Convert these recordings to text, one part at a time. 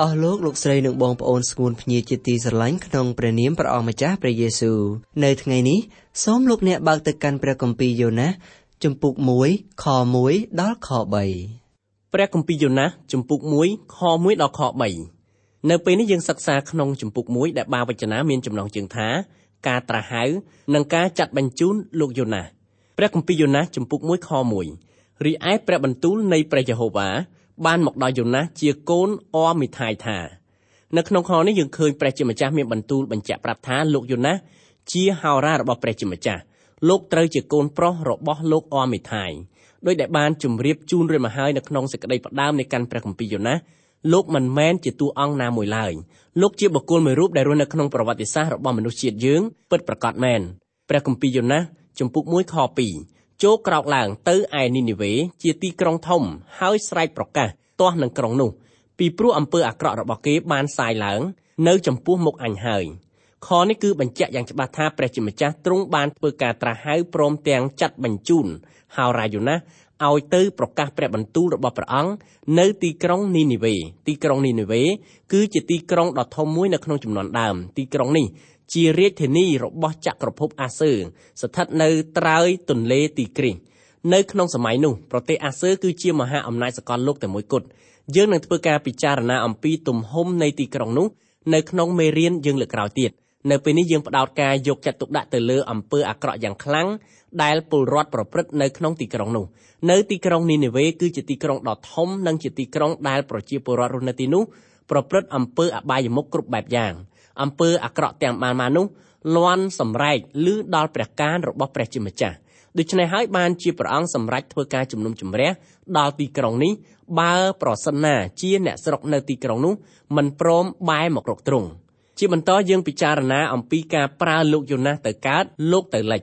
អស់លោកលោកស្រីនិងបងប្អូនស្ងួនភ្ញៀជាទីស្រឡាញ់ក្នុងព្រះនាមព្រះអង្គម្ចាស់ព្រះយេស៊ូវនៅថ្ងៃនេះសូមលោកអ្នកបើកទៅកាន់ព្រះគម្ពីរយ៉ូណាសជំពូក1ខ1ដល់ខ3ព្រះគម្ពីរយ៉ូណាសជំពូក1ខ1ដល់ខ3នៅពេលនេះយើងសិក្សាក្នុងជំពូក1ដែលបាវចនាមានចំណងជើងថាការត្រាស់ហៅនិងការចាត់បញ្ជូនលោកយ៉ូណាសព្រះគម្ពីរយ៉ូណាសជំពូក1ខ1រីឯព្រះបន្ទូលនៃព្រះយេហូវ៉ា បានមកដល់យូណាសជាកូនអមីថាយថានៅក្នុងខនេះយើងឃើញព្រះជាម្ចាស់មានបន្ទូលបញ្ជាក់ប្រាប់ថាលោកយូណាសជាហោរារបស់ព្រះជាម្ចាស់លោកត្រូវជាកូនប្រុសរបស់លោកអមីថាយដោយដែលបានជម្រាបជូនរួចមកហើយនៅក្នុងសេចក្តីផ្ដាំនៃកាន់ព្រះគម្ពីរយូណាសលោកមិនមែនជាតួអង្គណាមួយឡើយលោកជាបុគ្គលមួយរូបដែលរស់នៅក្នុងប្រវត្តិសាស្ត្ររបស់មនុស្សជាតិយើងពិតប្រាកដមែនព្រះគម្ពីរយូណាសជំពូក1ខ2 ចូលក្រោកឡើងទៅឯនីនីវេជាទីក្រុងធំហើយស្រែកប្រកាសទាស់នឹងក្រុងនោះពីព្រោះអំពើអាក្រក់របស់គេបានសាយឡើងនៅចំពោះមុខអញហើយខនេះគឺបញ្ជាក់យ៉ាងច្បាស់ថាព្រះជាម្ចាស់ទ្រង់បានធ្វើការត្រាស់ហៅព្រមទាំងចាត់បញ្ជូនហោរាយូណាឲ្យទៅប្រកាសព្រះបន្ទូលរបស់ព្រះអង្គនៅទីក្រុងនីនីវេទីក្រុងនីនីវេគឺជាទីក្រុងដ៏ធំមួយនៅក្នុងចំនួនដើមទីក្រុងនេះ ជារាជធានីរបស់ចក្រភពអាសឺស្ថិតនៅត្រើយទន្លេទីគ្រីសនៅក្នុងសម័យនោះប្រទេសអាសឺគឺជាមហាអំណាចសកលលោកតែមួយគត់យើងនឹងធ្វើការពិចារណាអំពីទំហំនៃទីក្រុងនោះនៅក្នុងមេរៀនយើងលើកក្រោយទៀតនៅពេលនេះយើងផ្ដោតការយកចិត្តទុកដាក់ទៅលើអំពើអាក្រក់យ៉ាងខ្លាំងដែលពលរដ្ឋប្រព្រឹត្តនៅក្នុងទីក្រុងនោះនៅទីក្រុងនីនេវេគឺជាទីក្រុងដ៏ធំនិងជាទីក្រុងដែលប្រជាពលរដ្ឋរស់នៅទីនោះប្រព្រឹត្តអំពើអបាយមុខគ្រប់បែបយ៉ាង អំពើអាក្រក់ទាំងបានមកនោះលន់សម្រែកឬដល់ព្រះការរបស់ព្រះជាម្ចាស់ដូច្នេះហើយបានជាព្រះអង្គសម្រេចធ្វើការជំនុំជម្រះដល់ទីក្រុងនេះបើប្រសិនណាជាអ្នកស្រុកនៅទីក្រុងនោះមិនព្រមបែរមករកទ្រង់ជាបន្តយើងពិចារណាអំពីការប្រើលោកយូណាសទៅកើតលោកទៅលិច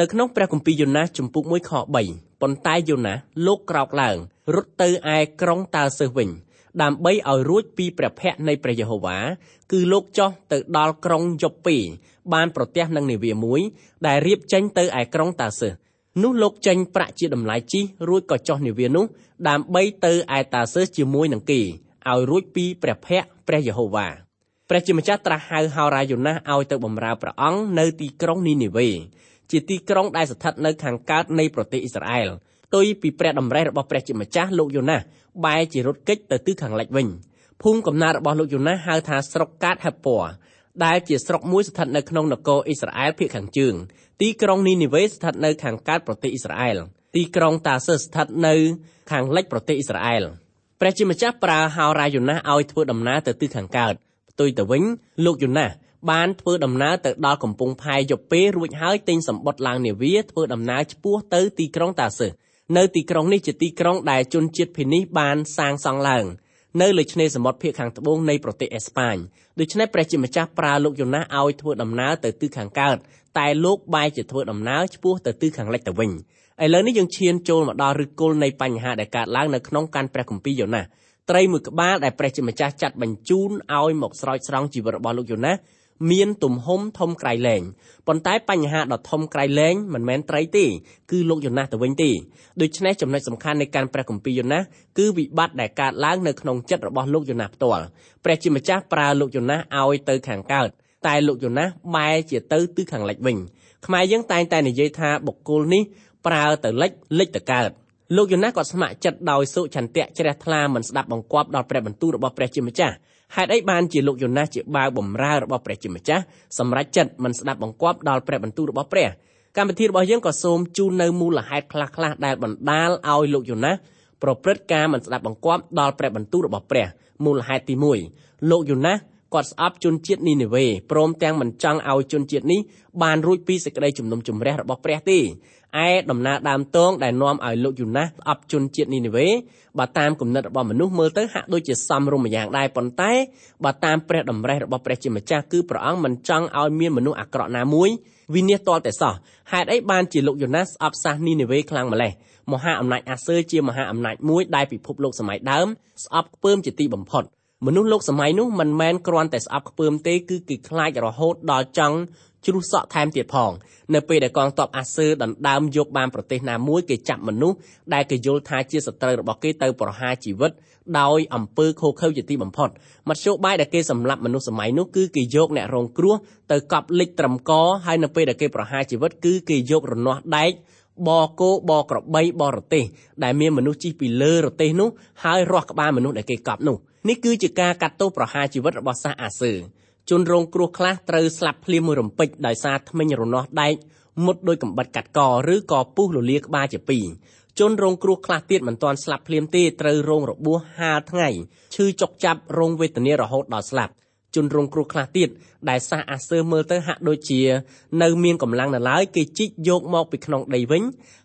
នៅក្នុងព្រះគម្ពីរយូណាសជំពូក1ខ3ប៉ុន្តែយូណាសលោកក្រោកឡើងរត់ទៅឯក្រុងតាសឹសវិញ ដើម្បីឲ្យរួចពីព្រះភ័ក្ត្រនៃព្រះយេហូវ៉ាគឺលោកចោះទៅដល់ក្រុងយ៉ូពេបានប្រទះនឹងនាវាមួយ ដែលរៀបចេញទៅឯក្រុងតាសឹសនោះលោកចេញប្រាក់ជាតម្លៃជីរួចក៏ចោះនាវានោះដើម្បីទៅឯតាសឹសជាមួយនឹងគេឲ្យរួចពីព្រះភ័ក្ត្រព្រះយេហូវ៉ាព្រះជាម្ចាស់ត្រាស់ហៅហោរាយូណាសឲ្យទៅបម្រើព្រះអង្គនៅទីក្រុងនីនេវេជាទីក្រុងដែលស្ថិតនៅខាងកើតនៃប្រទេសអ៊ីស្រាអែលផ្ទុយពីព្រះតម្រេះរបស់ព្រះជាម្ចាស់លោកយូណាសបែរជារត់គេចទៅទិសខាងលិចវិញភូមិកំណើតរបស់លោកយូណាសហៅថាស្រុកកាតហេព័រដែលជាស្រុកមួយស្ថិតនៅក្នុងនគរអ៊ីស្រាអែលភាគខាងជើងទីក្រុងនីនីវេស្ថិតនៅខាងកើតប្រទេសអ៊ីស្រាអែលទីក្រុងតាសឹសស្ថិតនៅខាងលិចប្រទេសអ៊ីស្រាអែលព្រះជាម្ចាស់ប្រើហោរាយូណាសឲ្យធ្វើដំណើរទៅទិសខាងកើតផ្ទុយទៅវិញលោកយូណាសបានធ្វើដំណើរទៅដល់កំពង់ផែយូពេរួចហើយទិញសម្បត្តិឡើងនាវាធ្វើដំណើរឆ្ពោះទៅទីក្រុងតាសឹស នៅទីក្រុងនេះជាទីក្រុងដែលជនជាតិភេនីសបានសាងសង់ឡើងនៅលើឆ្នេរសមុទ្រភាគខាងត្បូងនៃប្រទេសអេស្ប៉ាញដូច្នេះព្រះជាម្ចាស់ប្រើលោកយូណាសឲ្យធ្វើដំណើរទៅទិសខាងកើតតែលោកបែរជាធ្វើដំណើរឆ្ពោះទៅទិសខាងលិចទៅវិញឥឡូវនេះយើងឈានចូលមកដល់ឫសគល់នៃបញ្ហាដែលកើតឡើងនៅក្នុងកាន់ព្រះគម្ពីរយ៉ូណាសត្រីមួយក្បាលដែលព្រះជាម្ចាស់ចាត់បញ្ជូនឲ្យមកស្រោចស្រង់ជីវិតរបស់លោកយូណាស មានទំហំធំក្រៃលែងប៉ុន្តែបញ្ហាដ៏ធំក្រៃលែងមិនមែនត្រីទេគឺលោកយូណាសទៅវិញទេដូច្នេះចំណុចសំខាន់នៃការព្រះគម្ពីរយូណាសគឺវិបត្តិដែលកើតឡើងនៅក្នុងចិត្តរបស់លោកយូណាសផ្ទាល់ព្រះជាម្ចាស់ប្រើលោកយូណាសឲ្យទៅខាងកើតតែលោកយូណាសបែរជាទៅទិសខាងលិចវិញខ្មែរយើងតែងតែនិយាយថាបុគ្គលនេះប្រើទៅលិចលិចទៅកើតលោកយូណាសក៏ស្ម័គ្រចិត្តដោយសុឆន្ទៈជ្រះថ្លាមិនស្ដាប់បង្គាប់ដល់ព្រះបន្ទូលរបស់ព្រះជាម្ចាស់ ហេតុអីបានជាលោកយូណាសជាបាវបំរើរបស់ព្រះជាម្ចាស់សម្រាប់ចិត្តមិនស្ដាប់បង្គាប់ដល់ព្រះបន្ទូលរបស់ព្រះកម្មវិធីរបស់យើងក៏សូមជូននៅមូលហេតុខ្លះៗដែលបណ្ដាលឲ្យលោកយូណាសប្រព្រឹត្តការមិនស្ដាប់បង្គាប់ដល់ព្រះបន្ទូលរបស់ព្រះមូលហេតុទី1លោកយូណាស គាត់ស្អប់ជនជាតិនីនេវេព្រមទាំងមិនចង់ឲ្យជនជាតិនេះបានរួចពីសេចក្តីជំនុំជម្រះរបស់ព្រះទេឯដំណើរដើមតងដែលនាំឲ្យលោកយូណាសស្អប់ជនជាតិនីនេវេបើតាមគំនិតរបស់មនុស្សមើលទៅហាក់ដូចជាសមរម្យយ៉ាងដែរប៉ុន្តែបើតាមព្រះតម្រេះរបស់ព្រះជាម្ចាស់គឺព្រះអង្គមិនចង់ឲ្យមានមនុស្សអាក្រក់ណាមួយវិនិច្ឆ័យតលតែសោះហេតុអីបានជាលោកយូណាសស្អប់សាសនីនេវេខ្លាំងម្ល៉េះមហាអំណាចអាសឺជាមហាអំណាចមួយដែលពិភពលោកសម័យដើមស្អប់ខ្ពើមជាទីបំផុត មនុស្សលោកសម័យនោះមិនមែនគ្រាន់តែស្អប់ខ្ពើមទេគឺគេខ្លាចរហូតដល់ចង់ជ្រុះសក់ថែមទៀតផងនៅពេលដែលកងទ័ពអាសឺដណ្ដើមយកបានប្រទេសណាមួយគេចាប់មនុស្សដែលគេយល់ថាជាសត្រូវរបស់គេទៅប្រហារជីវិតដោយអំពើខូខើជាទីបំផុតមធ្យោបាយដែលគេសម្លាប់មនុស្សសម័យនោះគឺគេយកអ្នករងគ្រោះទៅកប់លិចត្រឹមកហើយនៅពេលដែលគេប្រហារជីវិតគឺគេយករនាស់ដែកបគោបក្របីបរទេសដែលមានមនុស្សជិះពីលើរទេសនោះហើយរាស់ក្បាលមនុស្សដែលគេកប់នោះ នេះគឺជាការកាត់ទោសប្រហារជីវិតរបស់សាសអាសឺជនរងគ្រោះខ្លះត្រូវស្លាប់ភ្លាមមួយរំពេចដោយសារធ្មេញរនាស់ដែកមុតដោយកំបិតកាត់កឬក៏ពុះលលាក្បាលជាពីរជនរងគ្រោះខ្លះទៀតមិនទាន់ស្លាប់ភ្លាមទេត្រូវរងរបួសហាលថ្ងៃឈឺចុកចាប់រងវេទនារហូតដល់ស្លាប់ជនរងគ្រោះខ្លះទៀតដែលសះអាសើមើលទៅហាក់ដូចជា នៅមានកម្លាំងនៅឡើយគេជីកយកមកពីក្នុងដីវិញ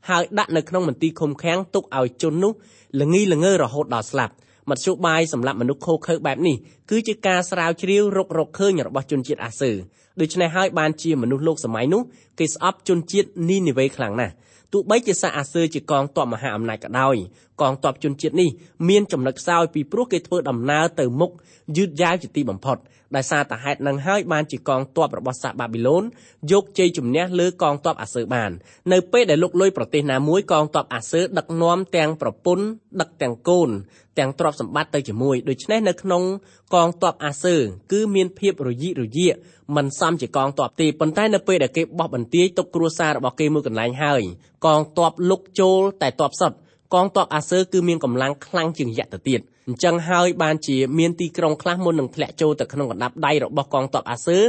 ហើយដាក់នៅក្នុងមន្ទីរឃុំឃាំងទុកឲ្យជននោះល្ងីល្ងើរហូតដល់ស្លាប់ មធ្យោបាយសម្រាប់មនុស្សខូខើបែបនេះគឺជាការស្រាវជ្រាវរករកឃើញរបស់ជនជាតិអាសឺដូច្នេះហើយបានជាមនុស្សលោកសម័យនោះគេស្អប់ជនជាតិនីនីវេខ្លាំងណាស់ទោះបីជាសាអាសឺជាកងទ័ពមហាអំណាចក៏ដោយ កងទ័ពជនជាតិនេះមានចំណុចខ្សោយពីព្រោះគេធ្វើដំណើរទៅមុខយឺតយ៉ាវជាទីបំផុតដោយសារតែហេតុនឹងហើយបានជាកងទ័ពរបស់សាសបាប៊ីឡូនយកជ័យជំនះលើកងទ័ពអាសឺបាននៅពេលដែលលុកលុយប្រទេសណាមួយកងទ័ពអាសឺដឹកនាំទាំងប្រពន្ធដឹកទាំងកូនទាំងទ្រព្យសម្បត្តិទៅជាមួយដូច្នេះនៅក្នុងកងទ័ពអាសឺគឺមានភាពរយិរយាកមិនសមជាកងទ័ពទេប៉ុន្តែនៅពេលដែលគេបោះបន្ទាយទុកគ្រួសាររបស់គេមួយកន្លែងហើយកងទ័ពលុកចូលតែទ័ពសុទ្ធ កងទ័ពអាសឺគឺមានកម្លាំងខ្លាំងជាងយៈទៅទៀត អញ្ចឹងហើយបានជាមានទីក្រុងខ្លះមុននឹងធ្លាក់ចូលទៅក្នុងកណ្ដាប់ដៃរបស់កងទ័ពអាសឺ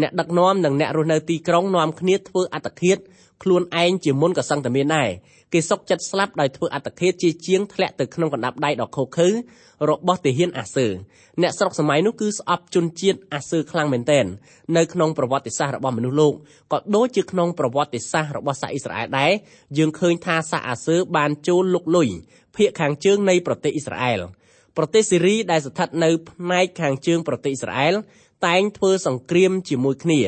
អ្នកដឹកនាំនិងអ្នករស់នៅទីក្រុងនាំគ្នាធ្វើអត្តឃាតខ្លួនឯងជាមុនក៏សឹងតែមានដែរគេសុកចិត្តស្លាប់ដោយធ្វើអត្តឃាតជាជាងធ្លាក់ទៅក្នុងកណ្ដាប់ដៃដ៏ខុសខើរបស់ទាហានអាសឺអ្នកស្រុកសម័យនោះគឺស្អប់ជនជាតិអាសឺខ្លាំងមែនទែននៅក្នុងប្រវត្តិសាស្ត្ររបស់មនុស្សលោកក៏ដូចជាក្នុងប្រវត្តិសាស្ត្ររបស់សាសអ៊ីស្រាអែលដែរយើងឃើញថាសាសអាសឺបានចូលលុកលុយភាគខាងជើងនៃប្រទេសអ៊ីស្រាអែល ប្រទេសសេរីដែលស្ថិតនៅផ្នែកខាងជើងប្រទេសអ៊ីស្រាអែលតែងធ្វើសង្គ្រាមជាមួយគ្នា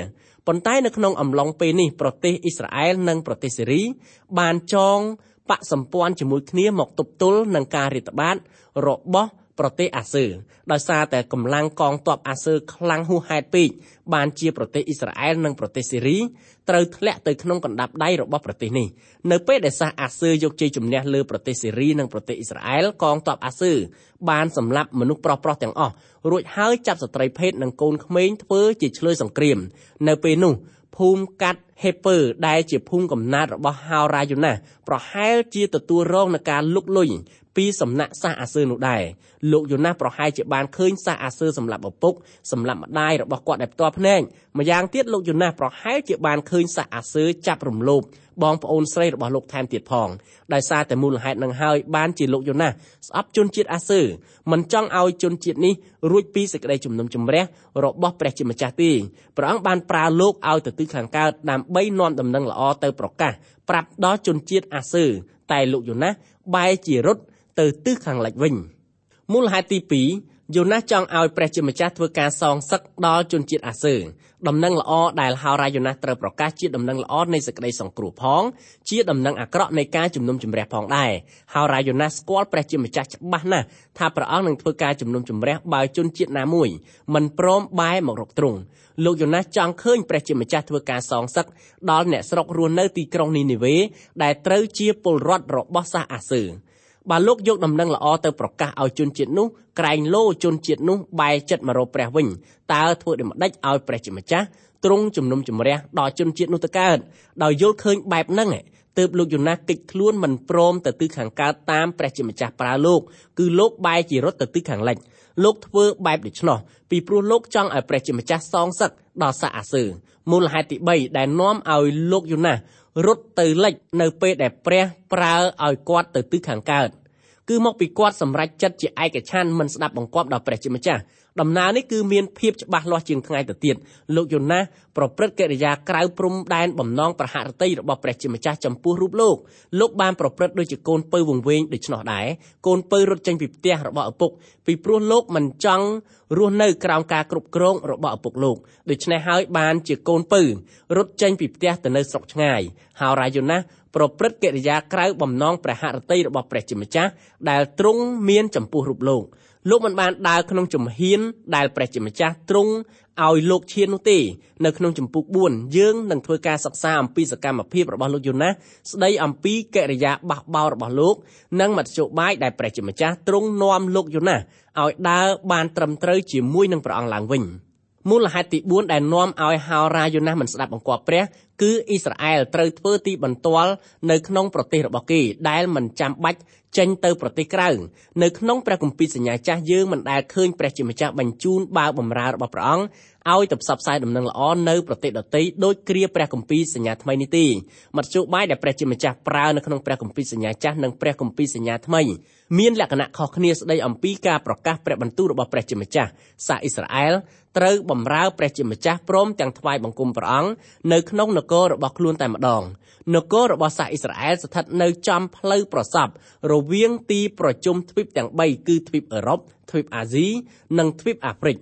ប៉ុន្តែនៅក្នុងអំឡុងពេលនេះប្រទេសអ៊ីស្រាអែលនិងប្រទេសសេរីបានចងបកសម្ព័ន្ធជាមួយគ្នាមកទប់ទល់នឹងការរាតត្បាតរបស់ ប្រទេសអាសឺដោយសារតែកម្លាំងកងទ័ពអាសឺខ្លាំងហួសហេតុពេកបានជាប្រទេសអ៊ីស្រាអែលនិងប្រទេសសេរីត្រូវធ្លាក់ទៅក្នុងកណ្ដាប់ដៃរបស់ប្រទេសនេះនៅពេលដែលសាសអាសឺយកជ័យជំនះលើប្រទេសសេរីនិងប្រទេសអ៊ីស្រាអែលកងទ័ពអាសឺបានសម្លាប់មនុស្សប្រុសៗទាំងអស់រួចហើយចាប់ស្ត្រីភេទនិងកូនក្មេងធ្វើជាឆ្លើយសង្គ្រាមនៅពេលនោះភូមិកាត់ហេពើដែលជាភូមិកំណើតរបស់ហោរាយូណាប្រហែលជាទទួលរងនឹងការលុកលុយពីសំណាក់សាសអាសឺនោះដែរលោកយូណាសប្រហែលជាបានឃើញសាសអាសឺសម្រាប់ឪពុកសម្រាប់ម្ដាយរបស់គាត់ដែលផ្ទាល់ភ្នែកម្យ៉ាងទៀតលោកយូណាសប្រហែលជាបានឃើញសាសអាសឺចាប់រំលោភបងប្អូនស្រីរបស់លោកថែមទៀតផងដោយសារតែមូលហេតុនឹងហើយបានជាលោកយូណាសស្អប់ជនជាតិអាសឺមិនចង់ឲ្យជនជាតិនេះរួចពីសេចក្តីជំនុំជម្រះរបស់ព្រះជាម្ចាស់ទេព្រះអង្គបានប្រើលោកឲ្យទៅទិសខាងកើតដើម្បីនាំដំណឹងល្អទៅប្រកាសប្រាប់ដល់ជនជាតិអាសឺតែលោកយូណាសបែរជារត់ទៅទិសខាងលិចវិញមូលហេតុទី2 យូណាសចង់ឲ្យព្រះជាម្ចាស់ធ្វើការសងសឹកដល់ជនជាតិអាសឺដំណឹងល្អដែលហោរាយូណាសត្រូវប្រកាសជាដំណឹងល្អនៃសេចក្តីសង្គ្រោះផងជាដំណឹងអាក្រក់នៃការជំនុំជម្រះផងដែរហោរាយូណាសស្គាល់ព្រះជាម្ចាស់ច្បាស់ណាស់ថាព្រះអង្គនឹងធ្វើការជំនុំជម្រះបើជនជាតិណាមួយមិនព្រមបែរមករកទ្រង់លោកយូណាសចង់ឃើញព្រះជាម្ចាស់ធ្វើការសងសឹកដល់អ្នកស្រុករស់នៅទីក្រុងនីនីវេដែលត្រូវជាពលរដ្ឋរបស់សាសអាសឺ បើលោកយកដំណឹងល្អទៅប្រកាសឲ្យជនជាតិនោះក្រែងលោជនជាតិនោះបែរចិត្តមករកព្រះវិញតើធ្វើដូចម្ដេចឲ្យព្រះជាម្ចាស់ទ្រង់ជំនុំជម្រះដល់ជនជាតិនោះទៅកើតដោយយល់ឃើញបែបហ្នឹងទើបលោកយូណាកិច្ចខ្លួនមិនព្រមទៅទិសខាងកើតតាមព្រះជាម្ចាស់ប្រើលោកគឺលោកបែរជារត់ទៅទិសខាងលិចលោកធ្វើបែបដូច្នោះពីព្រោះលោកចង់ឲ្យព្រះជាម្ចាស់សងសឹកដល់សាអាសឺមូលហេតុទី3ដែលនាំឲ្យលោកយូណា រត់ទៅលិចនៅពេលដែលព្រះប្រើឲ្យគាត់ទៅទិសខាងកើតគឺមកពីគាត់សម្រេចចិត្តជាឯកច្ឆន្ទមិនស្ដាប់បង្គាប់ដល់ព្រះជាម្ចាស់ ដំណើរនេះគឺមានភាពច្បាស់លាស់ជាងថ្ងៃទៅទៀតលោកយូណាសប្រព្រឹត្តកិរិយាក្រៅព្រំដែនបំណងប្រហារតីរបស់ព្រះជាម្ចាស់ចំពោះរូបលោកលោកបានប្រព្រឹត្តដូចជាកូនពៅវង្វេងដូច្នោះដែរកូនពៅរត់ចេញពីផ្ទះរបស់ឪពុកពីព្រោះលោកមិនចង់រស់នៅក្រោមការគ្រប់គ្រងរបស់ឪពុកលោកដូច្នេះហើយបានជាកូនពៅរត់ចេញពីផ្ទះទៅនៅស្រុកឆ្ងាយហើយរាយូណាសប្រព្រឹត្តកិរិយាក្រៅបំណងព្រះហឫទ័យរបស់ព្រះជាម្ចាស់ដែលទ្រង់មានចំពោះរូបលោក លោកមិនបានដើរក្នុងជំហានដែលព្រះជាម្ចាស់ទ្រង់ឲ្យលោកឈាននោះទេនៅក្នុងចម្ពោះ4យើងនឹងធ្វើការសិក្សាអំពីសកម្មភាពរបស់លោកយូណាសស្ដីអំពីកិរិយាបះបោររបស់លោក និងមធ្យោបាយដែលព្រះជាម្ចាស់ទ្រង់នាំលោកយូណាសឲ្យដើរបានត្រឹមត្រូវជាមួយនឹងព្រះអង្គឡើងវិញមូលហេតុទី4ដែលនាំឲ្យហោរាយូណាសមិនស្ដាប់បង្គាប់ព្រះគឺអ៊ីស្រាអែលត្រូវធ្វើទីបន្ទាល់នៅក្នុងប្រទេសរបស់គេដែលមិនចាំបាច់ចេញទៅប្រទេសក្រៅនៅក្នុងព្រះគម្ពីរសញ្ញាចាស់យើងមិនដែលឃើញព្រះជាម្ចាស់បញ្ជូនបាវបម្រើរបស់ព្រះអង្គឲ្យទៅផ្សព្វផ្សាយដំណឹងល្អនៅប្រទេសដទៃដោយគ្រាព្រះគម្ពីរសញ្ញាថ្មីនេះទេមធ្យោបាយដែលព្រះជាម្ចាស់ប្រើនៅក្នុងព្រះគម្ពីរសញ្ញាចាស់និងព្រះគម្ពីរសញ្ញាថ្មីមានលក្ខណៈខុសគ្នាស្ដីអំពីការប្រកាសព្រះបន្ទូលរបស់ព្រះជាម្ចាស់សាសអ៊ីស្រាអែលត្រូវបម្រើព្រះជាម្ចាស់ព្រមទាំងថ្វាយបង្គំព្រះអង្គនៅក្នុងនគររបស់ខ្លួនតែម្ដងនគររបស់សាសអ៊ីស្រាអែលស្ថិតនៅចំផ្លូវប្រសព្វរវាងទីប្រជុំទ្វីបទាំង3គឺទ្វីបអឺរ៉ុបទ្វីបអាស៊ីនិងទ្វីបអាហ្វ្រិក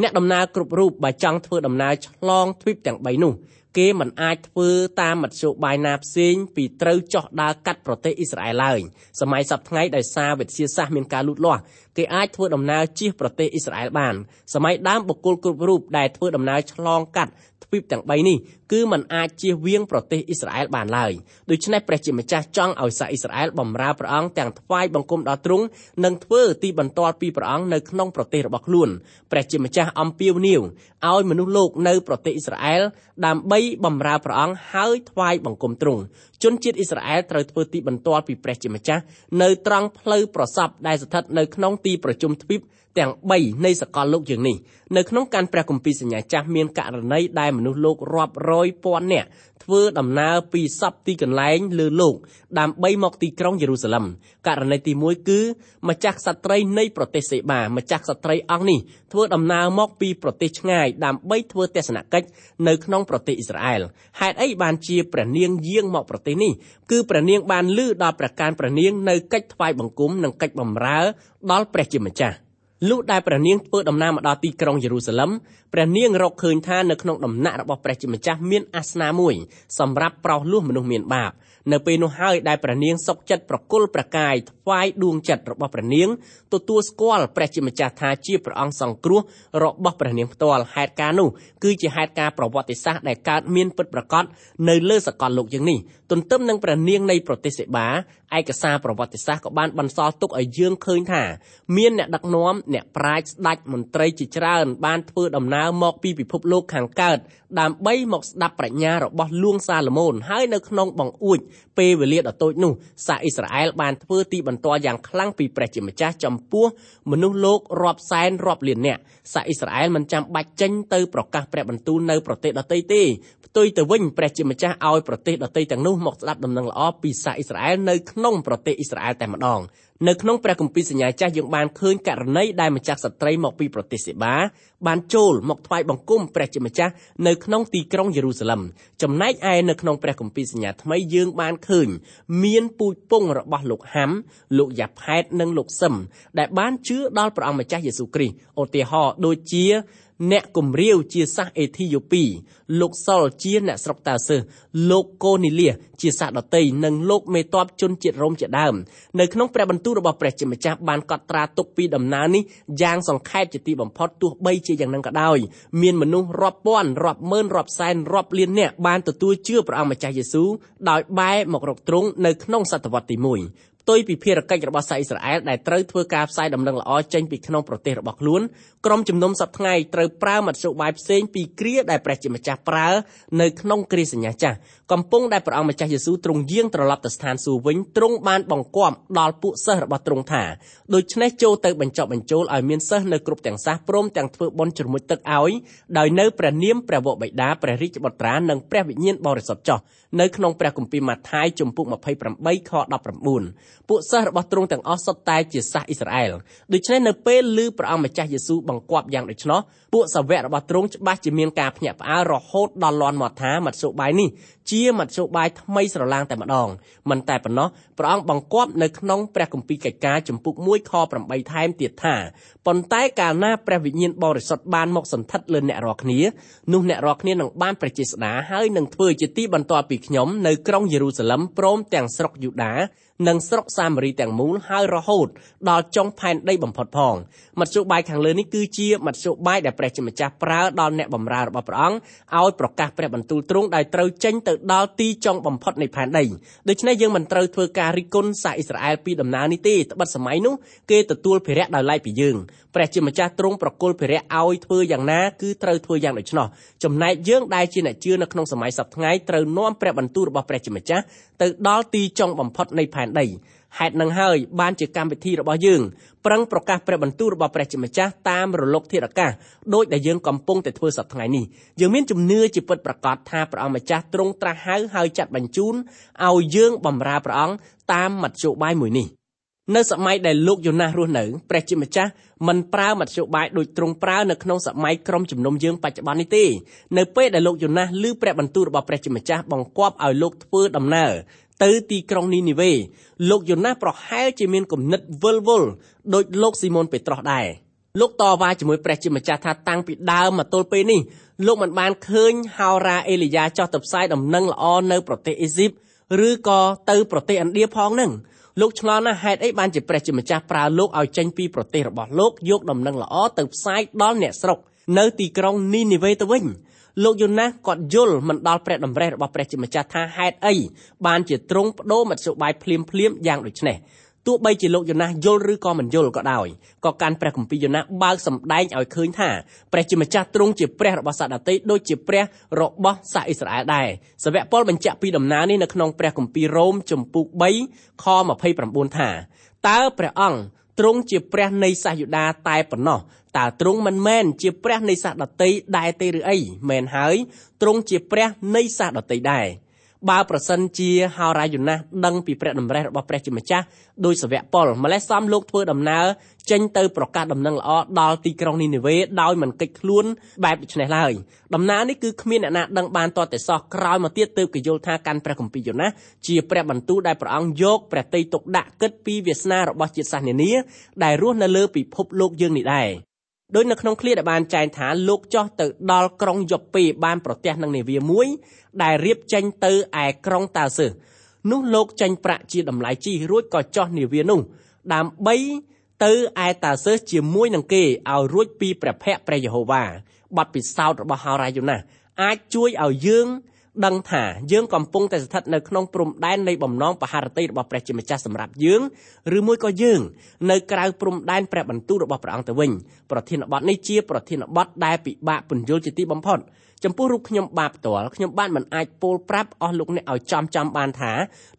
អ្នកដំណើរគ្រប់រូបបើចង់ធ្វើដំណើរឆ្លងទ្វីបទាំង3នោះគេមិនអាចធ្វើតាមមធ្យោបាយណាផ្សេងពីត្រូវចោះដើរកាត់ប្រទេសអ៊ីស្រាអែលឡើយសម័យសប្តាហ៍ថ្ងៃដោយសារវិទ្យាសាស្ត្រមានការលូតលាស់ គេអាចធ្វើដំណើរជិះប្រទេសអ៊ីស្រាអែលបានសម័យដើមបុគ្គលគ្រប់រូបដែលធ្វើដំណើរឆ្លងកាត់ទ្វីបទាំង3នេះគឺมันអាចជៀសវាងប្រទេសអ៊ីស្រាអែលបានឡើយដូច្នេះព្រះជាម្ចាស់ចង់ឲ្យសាសអ៊ីស្រាអែលបម្រើព្រះអង្គទាំងថ្វាយបង្គំដល់ទ្រង់និងធ្វើទីបន្ទាល់ពីព្រះអង្គនៅក្នុងប្រទេសរបស់ខ្លួនព្រះជាម្ចាស់អំពាវនាវឲ្យមនុស្សលោកនៅប្រទេសអ៊ីស្រាអែលដើម្បីបម្រើព្រះអង្គហើយថ្វាយបង្គំទ្រង់ជនជាតិអ៊ីស្រាអែលត្រូវធ្វើទីបន្ទាល់ពីព្រះជាម្ចាស់នៅត្រង់ផ្លូវប្រសពដែលស្ថិតនៅក្នុងទីប្រជុំទ្វីប ទាំង3នៃសកលលោកយើងនេះនៅក្នុងការព្រះគម្ពីរសញ្ញាចាស់មានករណីដែលមនុស្សលោករាប់រយពាន់នាក់ធ្វើដំណើរពីសពទីកន្លែងលើលោកដើម្បីមកទីក្រុងយេរូសាឡឹមករណីទី1គឺម្ចាស់ក្សត្រីនៃប្រទេសសេបាម្ចាស់ក្សត្រីអង្គនេះធ្វើដំណើរមកពីប្រទេសឆ្ងាយដើម្បីធ្វើទស្សនកិច្ចនៅក្នុងប្រទេសអ៊ីស្រាអែលហេតុអីបានជាព្រះនាងយាងមកប្រទេសនេះគឺព្រះនាងបានលឺដល់ព្រះការព្រះនាងនៅកិច្ចថ្វាយបង្គំនិងកិច្ចបម្រើដល់ព្រះជាម្ចាស់ លុះដែលព្រះនាងធ្វើដំណើរមកដល់ទីក្រុងយេរូសាឡឹមព្រះនាងរកឃើញថានៅក្នុងដំណាក់របស់ព្រះជាម្ចាស់មានអាសនៈមួយសម្រាប់ប្រោសលោះមនុស្សមានបាបនៅពេលនោះហើយដែលព្រះនាងសុកចិត្តប្រគល់ព្រះកាយថ្វាយដួងចិត្តរបស់ព្រះនាងទទួលស្គាល់ព្រះជាម្ចាស់ថាជាព្រះអង្គសង្គ្រោះរបស់ព្រះនាងផ្ទាល់ហេតុការណ៍នោះគឺជាហេតុការណ៍ប្រវត្តិសាស្ត្រដែលកើតមានពិតប្រាកដនៅលើសកលលោកយ៉ាងនេះ ទន្ទឹមនឹងព្រះនាងនៃប្រទេសសេបាឯកសារប្រវត្តិសាស្ត្រក៏បានបន្សល់ទុកឲ្យយើងឃើញថាមានអ្នកដឹកនាំអ្នកប្រាជ្ញស្ដេចមន្ត្រីជាច្រើនបានធ្វើដំណើរមកពីពិភពលោកខាងកើតដើម្បីមកស្ដាប់ប្រាជ្ញារបស់លួងសាឡូមោនហើយនៅក្នុងបង្អួចពេលវេលាដ៏តូចនោះសាសអ៊ីស្រាអែលបានធ្វើទីបន្ទាល់យ៉ាងខ្លាំងពីព្រះជាម្ចាស់ចំពោះមនុស្សលោករាប់សែនរាប់លាននាក់សាសអ៊ីស្រាអែលមិនចាំបាច់ចេញទៅប្រកាសព្រះបន្ទូលនៅប្រទេសដទៃទេផ្ទុយទៅវិញព្រះជាម្ចាស់ឲ្យប្រទេសដទៃទាំងនោះមកស្ដាប់ដំណឹងល្អពីសាសអ៊ីស្រាអែលនៅក្នុងប្រទេសអ៊ីស្រាអែលតែម្ដងនៅក្នុងព្រះគម្ពីរសញ្ញាចាស់យើងបានឃើញករណីដែលម្ចាស់ស្ត្រីមកពីប្រទេសសេបាបានចូលមកថ្វាយបង្គំព្រះជាម្ចាស់នៅក្នុងទីក្រុងយេរូសាឡឹមចំណែកឯនៅក្នុងព្រះគម្ពីរសញ្ញាថ្មីយើងបានឃើញមានពូជពងរបស់លោកហាំលោកយ៉ាផែតនិងលោកសឹមដែលបានជឿដល់ព្រះអង្គម្ចាស់យេស៊ូវគ្រីស្ទឧទាហរណ៍ដូចជាអ្នកគំរាវជាសាសអេធីយ៉ូពីលោកសុលជាអ្នកស្រុកតាសើសលោកកូនីលៀស ជាសាសដតីនិងលោកមេតបជនជាតិរ៉ូមជាដើមនៅក្នុងព្រះបន្ទូលរបស់ព្រះជាម្ចាស់បានកត់ត្រាទុកពីដំណើរនេះយ៉ាងសង្ខេបជាទីបំផុតទោះបីជាយ៉ាងនឹងក៏ដោយមានមនុស្សរាប់ពាន់រាប់ម៉ឺនរាប់សែនរាប់លាននាក់បានទទួលជឿព្រះអង្គម្ចាស់យេស៊ូវដោយបែរមករកទ្រង់នៅក្នុងសតវត្សទី1ផ្ទុយពីភារកិច្ចរបស់សាសអ៊ីស្រាអែលដែលត្រូវធ្វើការផ្សាយដំណឹងល្អចេញពីក្នុងប្រទេសរបស់ខ្លួនក្រុមជំនុំសប្តាហ៍ថ្ងៃត្រូវប្រើមធ្យោបាយផ្សេងពីគ្រាដែលព្រះជាម្ចាស់ប្រើនៅក្នុងគ្រាសញ្ញាចាស់កំពុងដែលព្រះអង្គម្ចាស់យេស៊ូវទ្រង់យាងត្រឡប់ទៅស្ថានសួគ៌វិញទ្រង់បានបង្គាប់ដល់ពួកសិស្សរបស់ទ្រង់ថាដូច្នេះចូលទៅបញ្ចុះបញ្ចូលឲ្យមានសិស្សនៅគ្រប់ទាំងសាសព្រមទាំងធ្វើបុណ្យជ្រមុជទឹកឲ្យដោយនៅព្រះនាមព្រះវរបិតាព្រះរាជបុត្រានិងព្រះវិញ្ញាណបរិសុទ្ធចោះនៅក្នុងព្រះគម្ពីរម៉ាថាយជំពូក28ខ19ពួកសិស្សរបស់ទ្រង់ទាំងអស់សុទ្ធតែជាសាសអ៊ីស្រាអែលដូច្នេះនៅពេលឮព្រះអង្គម្ចាស់យេស៊ូវបង្គាប់យ៉ាងដូច្នោះពួកសាវករបស់ទ្រង់ច្បាស់ជាមានការភ្ញាក់ផ្អើលរហូតដល់លាន់មាត់ថាមធ្យោបាយនេះជាមធ្យោបាយថ្មីស្រឡាងតែម្ដងមិនតែប៉ុណ្ណោះព្រះអង្គបង្គាប់នៅក្នុងព្រះគម្ពីរកិច្ចការចំពុក1ខ8ថែមទៀតថាប៉ុន្តែកាលណាព្រះវិញ្ញាណបរិសុទ្ធបានមកសន្ធិដ្ឋលើអ្នករាល់គ្នានោះអ្នករាល់គ្នានឹងបានព្រះជាស្ដាហើយនឹងធ្វើជាទីបន្ទាល់ពីខ្ញុំនៅក្រុងយេរូសាឡឹមព្រមទាំងស្រុកយូដា និងស្រុកសាមារីទាំងមូលហើយរហូតដល់ចុងផែនដីបំផុតផងមធ្យោបាយខាងលើនេះគឺជាមធ្យោបាយដែលព្រះជាម្ចាស់ប្រើដល់អ្នកបម្រើរបស់ព្រះអង្គឲ្យប្រកាសព្រះបន្ទូលទ្រង់ដោយត្រូវចេញទៅដល់ទីចុងបំផុតនៃផែនដីដូច្នេះយើងមិនត្រូវធ្វើការរិះគន់សាសអ៊ីស្រាអែលពីដំណើរនេះទេត្បិតសម័យនោះគេទទួលភារៈដោយឡែកពីយើងព្រះជាម្ចាស់ទ្រង់ប្រគល់ភារៈឲ្យធ្វើយ៉ាងណាគឺត្រូវធ្វើយ៉ាងដូច្នោះចំណែកយើងដែលជាអ្នកជឿនៅក្នុងសម័យសប្តាហ៍ថ្ងៃត្រូវនាំព្រះបន្ទូលរបស់ព្រះជាម្ចាស់ទៅដល់ទីចុងបំផុតនៃផែនដីហេតុនឹងហើយបានជាកម្មវិធីរបស់យើងប្រឹងប្រកាសព្រះបន្ទូលរបស់ព្រះជាម្ចាស់តាមរលកធាតុអាកាសដោយដែលយើងកំពុងតែធ្វើសប្តាហ៍ថ្ងៃនេះយើងមានជំនឿជាពិតប្រាកដថាព្រះអង្គម្ចាស់ទ្រង់ត្រាស់ហៅហើយចាត់បញ្ជូនឲ្យយើងបម្រើព្រះអង្គតាមមធ្យោបាយមួយនេះនៅសម័យដែលលោកយូណាសរស់នៅព្រះជាម្ចាស់មិនប្រើមធ្យោបាយដូចទ្រង់ប្រើនៅក្នុងសម័យក្រុមជំនុំយើងបច្ចុប្បន្ននេះទេនៅពេលដែលលោកយូណាសឮព្រះបន្ទូលរបស់ព្រះជាម្ចាស់បង្គាប់ឲ្យលោកធ្វើដំណើរ ទៅទីក្រុងនីនីវេលោកយូណាសប្រហែលជាមានគំនិតវិលវល់ដូចលោកស៊ីម៉ូនពេត្រុសដែរលោកតវ៉ាជាមួយព្រះជាម្ចាស់ថាតាំងពីដើមមកទល់ពេលនេះលោកមិនបានឃើញហោរាអេលីយ៉ាចោះទៅផ្សាយដំណឹងល្អនៅប្រទេសអេស៊ីបឬក៏ទៅប្រទេសឥណ្ឌាផងនឹងលោកឆ្ងល់ណាស់ហេតុអីបានជាព្រះជាម្ចាស់ប្រើលោកឲ្យចេញពីប្រទេសរបស់លោកយកដំណឹងល្អទៅផ្សាយដល់អ្នកស្រុកនៅទីក្រុងនីនីវេទៅវិញ លោកយូណាសគាត់យល់មិនដល់ព្រះតម្រេះរបស់ព្រះជាម្ចាស់ថាហេតុអីបានជាទ្រង់បដូរមធ្យោបាយភ្លាមភ្លាមយ៉ាងដូចនេះទោះបីជាលោកយូណាសយល់ឬក៏មិនយល់ក៏ដោយក៏កាន់ព្រះគម្ពីរយូណាសបើកសម្ដែងឲ្យឃើញថាព្រះជាម្ចាស់ទ្រង់ជាព្រះរបស់សាសដតីដូចជាព្រះរបស់សាសអ៊ីស្រាអែលដែរសាវកប៉ុលបញ្ជាក់ពីដំណើរនេះនៅក្នុងព្រះគម្ពីររ៉ូមចំពុក3ខ29ថាតើព្រះអង្គ ទ្រង់ជាព្រះនៃសាសយូដាតែប៉ុណ្ណោះតើទ្រង់មិនមែនជាព្រះនៃសាសដតីដែរទេឬអីមែនហើយទ្រង់ជាព្រះនៃសាសដតីដែរ បើប្រសិនជាហោរាយូណាសដឹងពីព្រះតម្រេះរបស់ព្រះជាម្ចាស់ដោយសាវកប៉ុលម្លេះសំលោកធ្វើដំណើរចេញទៅប្រកាសដំណឹងល្អដល់ទីក្រុងនីនេវេដោយមិនកិច្ចខ្លួនបែបដូច្នេះឡើយដំណើរនេះគឺគ្មានអ្នកណាដឹងបានតតែសោះក្រោយមកទៀតទើបគេយល់ថាកាន់ព្រះគម្ពីរយូណាសជាព្រះបន្ទូលដែលព្រះអង្គយកព្រះតីទុកដាក់គិតពីវាសនារបស់ជាតិសាសន៍នានាដែលរស់នៅលើពិភពលោកយើងនេះដែរ ដោយនៅក្នុងឃ្លាដែលបានចែងថាលោកចោះទៅដល់ក្រុងយ៉ូពេបានប្រទះនឹងនាវាមួយ ដែលរៀបចេញទៅឯក្រុងតាសឺសនោះលោកចេញប្រាក់ជាតម្លៃជីរួចក៏ចោះនាវានោះដើម្បីទៅឯតាសឺសជាមួយនឹងគេឲ្យរួចពីព្រះភ័ក្ត្រព្រះយេហូវ៉ាបទពិសោធន៍របស់ហោរាយូណាអាចជួយឲ្យយើង ដឹងថាយើងកំពុងតែស្ថិតនៅក្នុងព្រំដែននៃបំណងបហារតីរបស់ព្រះជាម្ចាស់សម្រាប់យើងឬមួយក៏យើងនៅក្រៅព្រំដែនព្រះបន្ទូលរបស់ព្រះអង្គទៅវិញប្រធានបទនេះជាប្រធានបទដែលពិបាកពន្យល់ជាទីបំផុតចំពោះរូបខ្ញុំបាទផ្ទាល់ខ្ញុំបានមិនអាចពោលប្រាប់អស់លោកអ្នកឲ្យចំចំបានថា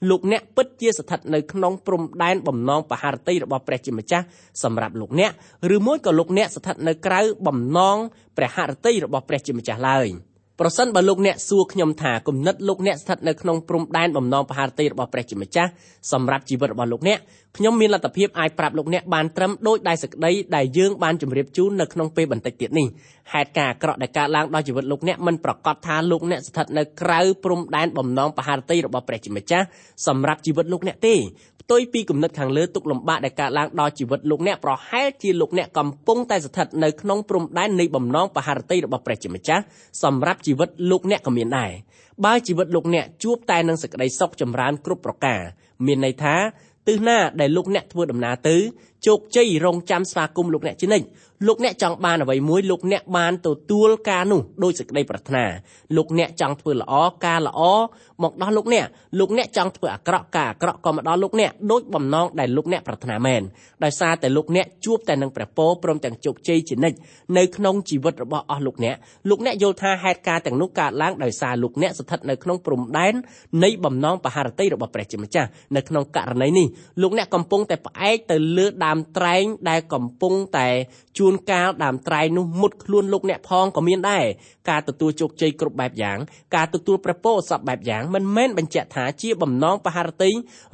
លោកអ្នកពិតជាស្ថិតនៅក្នុងព្រំដែនបំណងបហារតីរបស់ព្រះជាម្ចាស់សម្រាប់លោកអ្នកឬមួយក៏លោកអ្នកស្ថិតនៅក្រៅបំណងព្រះハរតីរបស់ព្រះជាម្ចាស់ឡើយ។ ប្រសិនបើលោកអ្នកសួរខ្ញុំថាគំនិតលោកអ្នកស្ថិតនៅក្នុងព្រំដែនបំណងបហារតីរបស់ព្រះជាម្ចាស់សម្រាប់ជីវិតរបស់លោកអ្នកខ្ញុំមានលទ្ធភាពអាចប្រាប់លោកអ្នកបានត្រឹមដោយដែរសេចក្តីដែលយើងបានជម្រាបជូននៅក្នុងពេលបន្តិចទៀតនេះហេតុការណ៍អាក្រក់ដែលកើតឡើងដល់ជីវិតលោកអ្នកមិនប្រកាសថាលោកអ្នកស្ថិតនៅក្រៅព្រំដែនបំណងបហារតីរបស់ព្រះជាម្ចាស់សម្រាប់ជីវិតលោកអ្នកទេផ្ទុយពីគំនិតខាងលើទុកលំបាកដែលកើតឡើងដល់ជីវិតលោកអ្នកប្រហែលជាលោកអ្នកកំពុងតែស្ថិតនៅក្នុងព្រំដែននៃបំណងបហារតីរបស់ព្រះជាម្ចាស់សម្រាប់ជីវិតលោកអ្នកក៏មានដែរបើជីវិតលោកអ្នកជួបតែនឹងសេចក្តីសុខចម្រើនគ្រប់ប្រការមានន័យថាទិសណាដែលលោកអ្នកធ្វើដំណើរទៅ ជោគជ័យរងចាំស្វាគមន៍លោកអ្នកជានិច្ចលោកអ្នកចង់បានអ្វីមួយលោកអ្នកបានទទួលការនោះដោយសេចក្តីប្រាថ្នាលោកអ្នកចង់ធ្វើល្អការល្អមកដល់លោកអ្នកលោកអ្នកចង់ធ្វើអាក្រក់ការអាក្រក់ក៏មកដល់លោកអ្នកដោយបំណងដែលលោកអ្នកប្រាថ្នាមែនដោយសារតែលោកអ្នកជួបតែនឹងព្រះពរព្រមទាំងជោគជ័យជានិច្ចនៅក្នុងជីវិតរបស់អស់លោកអ្នកលោកអ្នកយល់ថាហេតុការណ៍ទាំងនោះកើតឡើងដោយសារលោកអ្នកស្ថិតនៅក្នុងព្រំដែននៃបំណងបហារតីរបស់ព្រះជាម្ចាស់នៅក្នុងករណីនេះលោកអ្នកកំពុងតែផ្អែកទៅលើដដើមត្រែងដែលកំពុងតែជួនកាលដើមត្រែងនោះមុតខ្លួនលោកអ្នកផងក៏មានដែរការទទួលជោគជ័យគ្រប់បែបយ៉ាងការទទួលព្រះពរសពបែបយ៉ាងមិនមែនបញ្ជាក់ថាជាបំណងបហារតី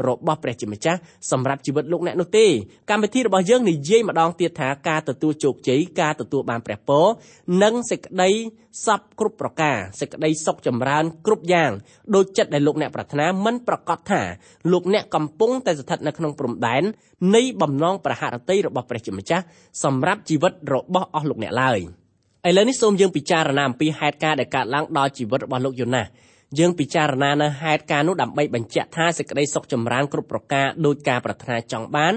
របស់ព្រះជាម្ចាស់សម្រាប់ជីវិតលោកអ្នកនោះទេកម្មវិធីរបស់យើងនិយាយម្ដងទៀតថាការទទួលជោគជ័យការទទួលបានព្រះពរនិងសេចក្តី សពគ្រប់ប្រការសេចក្តីសុខចម្រើនគ្រប់យ៉ាងដោយចិត្តដែលលោកអ្នកប្រាថ្នាមិនប្រកាសថាលោកអ្នកកំពុងតែស្ថិតនៅក្នុងព្រំដែននៃបំណងប្រហារតីរបស់ព្រះជាម្ចាស់សម្រាប់ជីវិតរបស់អស់លោកអ្នកឡើយឥឡូវនេះសូមយើងពិចារណាអំពីហេតុការណ៍ដែលកើតឡើងដល់ជីវិតរបស់លោកយូណាយើងពិចារណានៅហេតុការណ៍នោះដើម្បីបញ្ជាក់ថាសេចក្តីសុខចម្រើនគ្រប់ប្រការដោយការប្រាថ្នាចង់បាន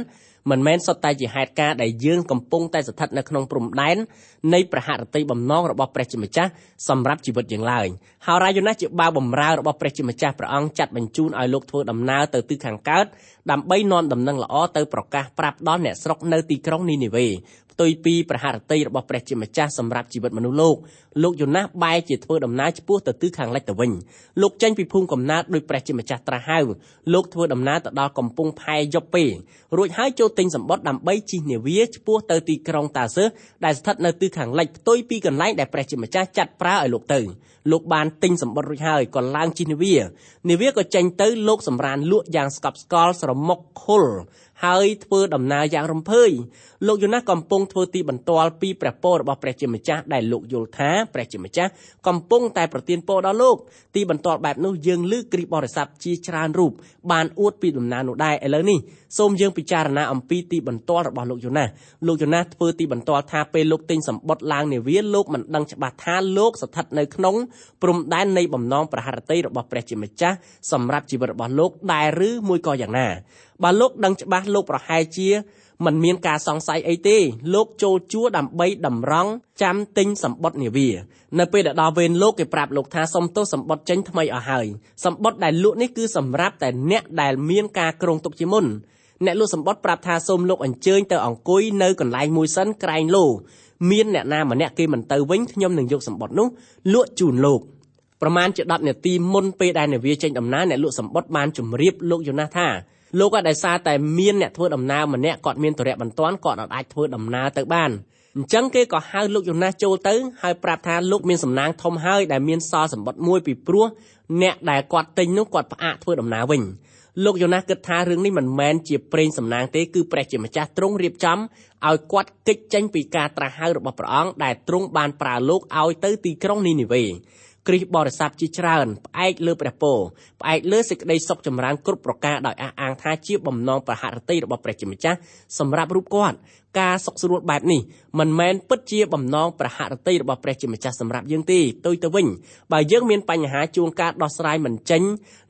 មិនមែនសុទ្ធតែជាហេតុការណ៍ដែលយើងកំពុងតែស្ថិតនៅក្នុងព្រំដែននៃប្រហារតីបំណងរបស់ព្រះជាម្ចាស់សម្រាប់ជីវិតយើងឡើយហើយរាយណាស់ជាបាវបំរើរបស់ព្រះជាម្ចាស់ព្រះអង្គចាត់បញ្ជូនឲ្យលោកធ្វើដំណើរទៅទិសខាងកើតដើម្បីនាំដំណឹងល្អទៅប្រកាសប្រាប់ដល់អ្នកស្រុកនៅទីក្រុងនីនីវេផ្ទុយពីប្រហារតីរបស់ព្រះជាម្ចាស់សម្រាប់ជីវិតមនុស្សលោកលោកយូណាសបែរជាធ្វើដំណើរឆ្ពោះទៅទិសខាងលិចទៅវិញលោកចេញពីភូមិកំណើតដោយព្រះជាម្ចាស់ត្រាស់ហៅលោកធ្វើដំណើរទៅដល់កំពង់ផែយ៉ូពេរួចហើយចូលទិញសម្បត្តិដើម្បីជិះនាវាឆ្ពោះទៅទីក្រុងតាសឺសដែលស្ថិតនៅទិសខាងលិចផ្ទុយពីកន្លែងដែលព្រះជាម្ចាស់ចាត់ប្រើឲ្យលោកទៅលោកបានទិញសម្បត្តិរួចហើយក៏ឡើងជិះនាវានាវាក៏ចេញទៅលោកសម្រានលក់យ៉ាងស្កប់ស្កល់ស្រមុកខុល ហើយធ្វើដំណើរយ៉ាងរំភើយលោកយូណាសកំពុងធ្វើទីបន្ទាល់ពីព្រះពររបស់ព្រះជាម្ចាស់ដែលលោកយល់ថាព្រះជាម្ចាស់កំពុងតែប្រទានពរដល់លោកទីបន្ទាល់បែបនោះយើងឮគ្រីស្ទបរិស័ទជាច្រើនរូបបានអួតពីដំណើរនោះដែរឥឡូវនេះសូមយើងពិចារណាអំពីទីបន្ទាល់របស់លោកយូណាសលោកយូណាសធ្វើទីបន្ទាល់ថាពេលលោកទិញសម្បត្តិឡើងនាវាលោកមិនដឹងច្បាស់ថាលោកស្ថិតនៅក្នុងព្រំដែននៃបំណងប្រហារតីរបស់ព្រះជាម្ចាស់សម្រាប់ជីវិតរបស់លោកដែរឬមួយក៏យ៉ាងណា បើលោកដឹងច្បាស់លោកប្រហែលជាមិនមានការសង្ស័យអីទេលោកចូលជួដើម្បីតម្រង់ចាំទិញសម្បត្តិនាវានៅពេលដែលដល់វេនលោកគេប្រាប់លោកថាសុំទោសសម្បត្តិចេញថ្មីអស់ហើយសម្បត្តិដែលលក់នេះគឺសម្រាប់តែអ្នកដែលមានការគ្រោងទុកជាមុនអ្នកលក់សម្បត្តិប្រាប់ថាសូមលោកអញ្ជើញទៅអង្គុយនៅកន្លែងមួយសិនក្រែងលោមានអ្នកណាម្នាក់គេមិនទៅវិញខ្ញុំនឹងយកសម្បត្តិនោះលក់ជូនលោកប្រមាណជា10នាទីមុនពេលដែលនាវាចេញដំណើរអ្នកលក់សម្បត្តិបានជម្រាបលោកយូណាសថា លោកក៏ដោយសារតែមានអ្នកធ្វើដំណើរម្នាក់គាត់មានទរៈបន្ទាន់គាត់អាចធ្វើដំណើរទៅបានអញ្ចឹងគេក៏ហៅលោកយូណាសចូលទៅហើយប្រាប់ថាលោកមានសំណាងធំហើយដែលមានសល់សម្បត្តិមួយពីព្រោះអ្នកដែលគាត់ទិញនោះគាត់ផ្អាកធ្វើដំណើរវិញលោកយូណាសគិតថារឿងនេះមិនមែនជាព្រេងសំណាងទេគឺព្រះជាម្ចាស់ទ្រង់រៀបចំឲ្យគាត់គេចចេញពីការត្រាស់ហៅរបស់ព្រះអង្គដែលទ្រង់បានប្រើលោកឲ្យទៅទីក្រុងនីនីវេ គ្រីស្ទបរិស័ទជាច្រើនផ្អែកលើព្រះពរផ្អែកលើសេចក្តីសុខចម្រើនគ្រប់ប្រការដោយអះអាងថាជាបំណងប្រហារតីរបស់ព្រះជាម្ចាស់សម្រាប់រូបគាត់ការសុខស្រួលបែបនេះមិនមែនពិតជាបំណងប្រហារតីរបស់ព្រះជាម្ចាស់សម្រាប់យើងទេទុយទៅវិញបើយើងមានបញ្ហាជួងការដោះស្រាយមិនចេញ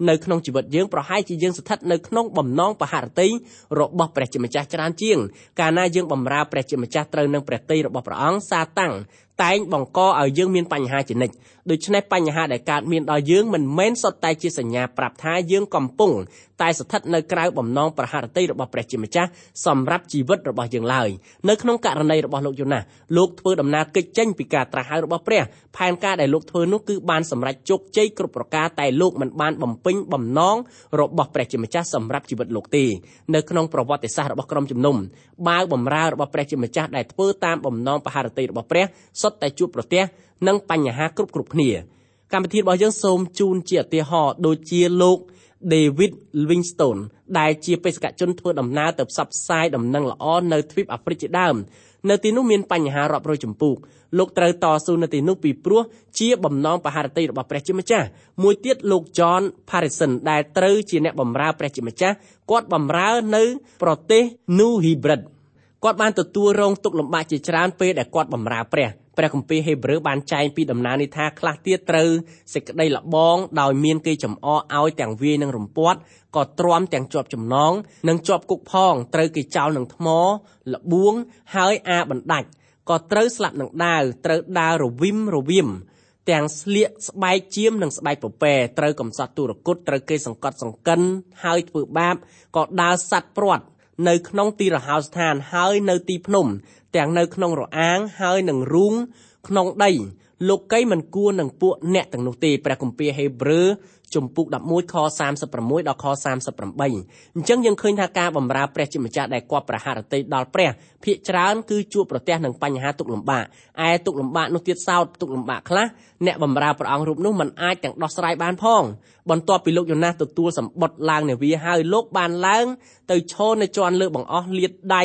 នៅក្នុងជីវិតយើងប្រហែលជាយើងស្ថិតនៅក្នុងបំណងប្រហារតីរបស់ព្រះជាម្ចាស់ច្រើនជាង កាលណាយើងបម្រើព្រះជាម្ចាស់ត្រូវនឹងព្រះតីរបស់ព្រះអង្គសាតាំងតែងបង្កឲ្យយើងមានបញ្ហាជានិច្ចដូច្នេះបញ្ហាដែលកើតមានដល់យើងមិនមែនសុទ្ធតែជាសញ្ញាប្រាប់ថាយើងកំពុងតែស្ថិតនៅក្រៅបំណងប្រហារតីរបស់ព្រះជាម្ចាស់សម្រាប់ជីវិតរបស់យើងឡើយនៅក្នុងករណីរបស់លោកយូណាសលោកធ្វើដំណើរកិច្ចចេញពីការត្រាស់ហៅរបស់ព្រះផែនការដែលលោកធ្វើនោះគឺបានសម្រេចជោគជ័យគ្រប់ប្រការតែលោកមិនបានបំពេញបំណងរបស់ព្រះជាម្ចាស់សម្រាប់ជីវិតលោកទេនៅក្នុងប្រវត្តិសាស្ត្ររបស់ក្រុមជំនុំបាវបំរើរបស់ព្រះជាម្ចាស់ដែលធ្វើតាមបំណងបហារតីរបស់ព្រះសុទ្ធតែជួបប្រទះនឹងបញ្ហាគ្រប់គ្រប់គ្នាកម្មវិធីរបស់យើងសូមជូនជាឧទាហរណ៍ដូចជាលោក David Livingstone ដែលជាបេសកជនធ្វើដំណើរទៅផ្សព្វផ្សាយដំណឹងល្អនៅទ្វីបអាហ្វ្រិកជាដើមនៅទីនោះមានបញ្ហារាប់រយចម្ពោះលោកត្រូវតស៊ូនៅទីនោះពីព្រោះជាបំណងបហារតីរបស់ព្រះជាម្ចាស់មួយទៀតលោក John Parison ដែលត្រូវជាអ្នកបម្រើព្រះជាម្ចាស់គាត់បម្រើនៅប្រទេស New Hebrides គាត់បានទទួលរងទុក្ខលំបាកជាច្រើនពេលដែលគាត់បម្រើព្រះ ព្រះគម្ពីរហេព្រើរបានចែងពីដំណើរនេះថាខ្លះទៀតត្រូវសេចក្តីលបងដោយមានគេចំអកឲ្យទាំងវាយនឹងរំពាត់ក៏ទ្រាំទាំងជាប់ចំណងនិងជាប់គុកផងត្រូវគេចោលនឹងថ្មលបួងហើយអាបណ្ដាច់ក៏ត្រូវស្លាប់នឹងដាវត្រូវដើររវិមរវាមទាំងស្លៀកស្បែកជាមនិងស្បែកពពែត្រូវកំសត់ទុរគតត្រូវគេសង្កត់សង្កិនហើយធ្វើបាបក៏ដើរសัตว์ព្រាត់នៅក្នុងទីរហោស្ថានហើយនៅទីភ្នំ ទាំងនៅក្នុងរអាងហើយនឹងរូង ក្នុងដីលោកីមិនគួរនឹងពួកអ្នកទាំងនោះទេព្រះគម្ពីរហេព្រើរជំពូក11ខ36ដល់ខ38អញ្ចឹងយើងឃើញថាការបម្រើព្រះជាម្ចាស់ដែលគាត់ប្រហារតីដល់ព្រះភាកច្រើនគឺជួបប្រទះនឹងបញ្ហាទុក្ខលំបាកឯទុក្ខលំបាកនោះទៀតសោតទុក្ខលំបាកខ្លះអ្នកបម្រើព្រះអង្គរូបនោះមិនអាចទាំងដោះស្រាយបានផងបន្ទាប់ពីលោកយ៉ូណាសទទួលសម្បត្តិឡើងនាវាហើយលោកបានឡើងទៅឈរនៅជាន់លើបង្អស់លាតដៃ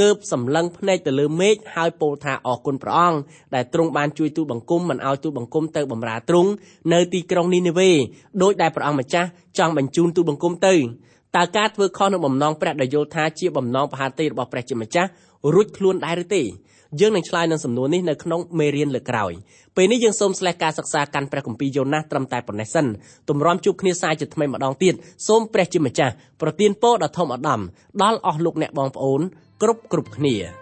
ងើបសម្លឹងភ្នែកទៅលើមេឃហើយពោលថាអរគុណព្រះអង្គដែលទ្រង់បានជួយទូលបង្គំមិនឲ្យទូលបង្គំទៅបម្រើទ្រង់នៅទីក្រុងនីនេវេដោយដែលព្រះអង្គម្ចាស់ចង់បញ្ជូនទូលបង្គំទៅតើការធ្វើខុសនឹងបំណងព្រះដែលយល់ថាជាបំណងបហាតីរបស់ព្រះជាម្ចាស់រួចខ្លួនដែរឬទេយើងនឹងឆ្លើយនឹងសំណួរនេះនៅក្នុងមេរៀនលើក្រោយពេលនេះយើងសូមស្លេះការសិក្សាកាន់ព្រះគម្ពីរយ៉ូណាសត្រឹមតែប៉ុណ្ណេះសិនទម្រាំជួបគ្នាសាជាថ្មីម្ដងទៀតសូមព្រះជាម្ចាស់ប្រទានពរដ៏ធំអដំដល់អស់លោកអ្នកបងប្អូនគ្រប់គ្រប់គ្នា